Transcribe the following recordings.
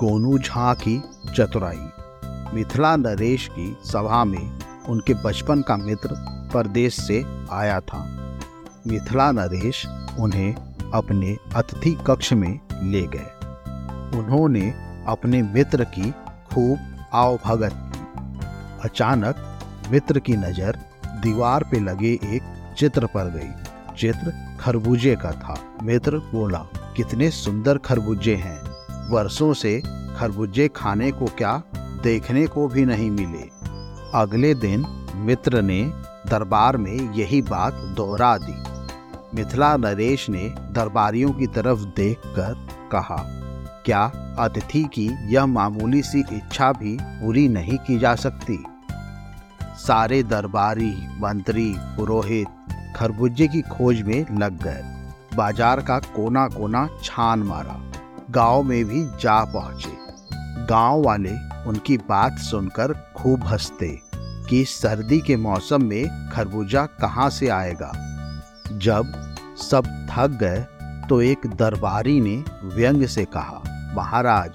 गोनू झा की चतुराई। मिथिला नरेश की सभा में उनके बचपन का मित्र परदेश से आया था। मिथिला नरेश उन्हें अपने अतिथि कक्ष में ले गए। उन्होंने अपने मित्र की खूब आवभगत की। अचानक मित्र की नज़र दीवार पे लगे एक चित्र पर गई। चित्र खरबूजे का था। मित्र बोला, कितने सुंदर खरबूजे हैं। वर्षों से खरबूजे खाने को क्या, देखने को भी नहीं मिले। अगले दिन मित्र ने दरबार में यही बात दोहरा दी। मिथिला नरेश ने दरबारियों की तरफ़ देखकर कहा, क्या अतिथि की यह मामूली सी इच्छा भी पूरी नहीं की जा सकती? सारे दरबारी, मंत्री, पुरोहित खरबूजे की खोज में लग गए। बाज़ार का कोना कोना छान मारा। गाँव में भी जा पहुँचे। गाँव वाले उनकी बात सुनकर खूब हँसते कि सर्दी के मौसम में खरबूजा कहाँ से आएगा। जब सब थक गए तो एक दरबारी ने व्यंग से कहा, महाराज,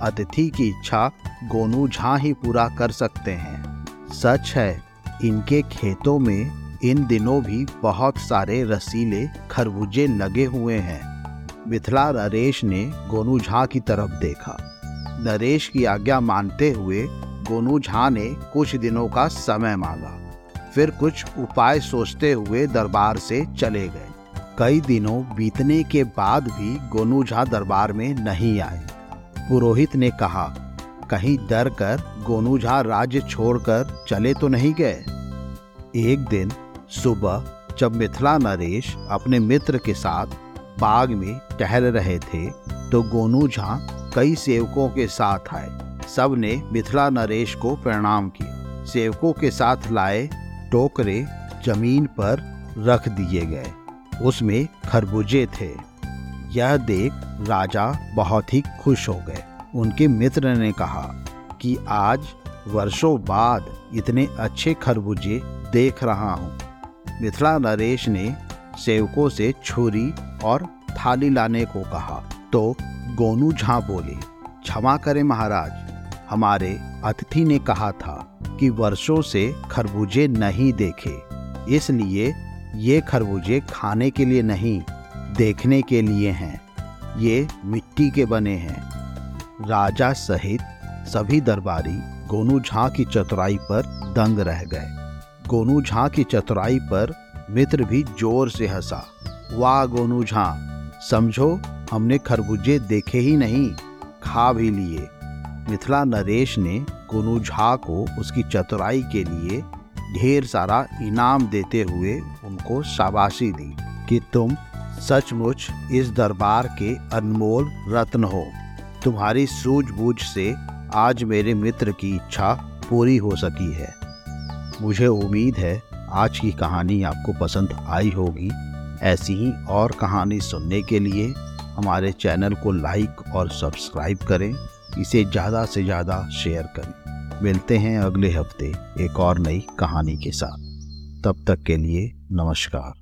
अतिथि की इच्छा गोनू झा ही पूरा कर सकते हैं। सच है, इनके खेतों में इन दिनों भी बहुत सारे रसीले खरबूजे लगे हुए हैं। मिथिला नरेश ने गोनू झा की तरफ़ देखा। नरेश की आज्ञा मानते हुए गोनू झा ने कुछ दिनों का समय मांगा। फिर कुछ उपाय सोचते हुए दरबार से चले गए। कई दिनों बीतने के बाद भी गोनू झा दरबार में नहीं आए। पुरोहित ने कहा, कहीं डर कर गोनू झा राज्य छोड़कर चले तो नहीं गए? एक दिन सुबह जब मिथिला नरेश अपने मित्र के साथ बाग में टहल रहे थे तो गोनू झा कई सेवकों के साथ आए। सबने मिथिला नरेश को प्रणाम किया। सेवकों के साथ लाए टोकरे ज़मीन पर रख दिए गए। उसमें खरबूजे थे। यह देख राजा बहुत ही खुश हो गए। उनके मित्र ने कहा कि आज वर्षों बाद इतने अच्छे खरबूजे देख रहा हूँ। मिथिला नरेश ने सेवकों से छुरी और थाली लाने को कहा। तो गोनू झा बोले, क्षमा करें महाराज, हमारे अतिथि ने कहा था कि वर्षों से खरबूजे नहीं देखे, इसलिए ये खरबूजे खाने के लिए नहीं, देखने के लिए हैं। ये मिट्टी के बने हैं। राजा सहित सभी दरबारी गोनू झा की चतुराई पर दंग रह गए। गोनू झा की चतुराई पर मित्र भी ज़ोर से हंसा। वाह गोनू झा समझो, हमने खरबूजे देखे ही नहीं, खा भी लिए। मिथिला नरेश ने गोनू झा को उसकी चतुराई के लिए ढेर सारा इनाम देते हुए उनको शाबाशी दी कि तुम सचमुच इस दरबार के अनमोल रत्न हो। तुम्हारी सूझबूझ से आज मेरे मित्र की इच्छा पूरी हो सकी है। मुझे उम्मीद है, आज की कहानी आपको पसंद आई होगी। ऐसी ही और कहानी सुनने के लिए हमारे चैनल को लाइक और सब्सक्राइब करें, इसे ज़्यादा से ज़्यादा शेयर करें। मिलते हैं अगले हफ़्ते एक और नई कहानी के साथ। तब तक के लिए नमस्कार।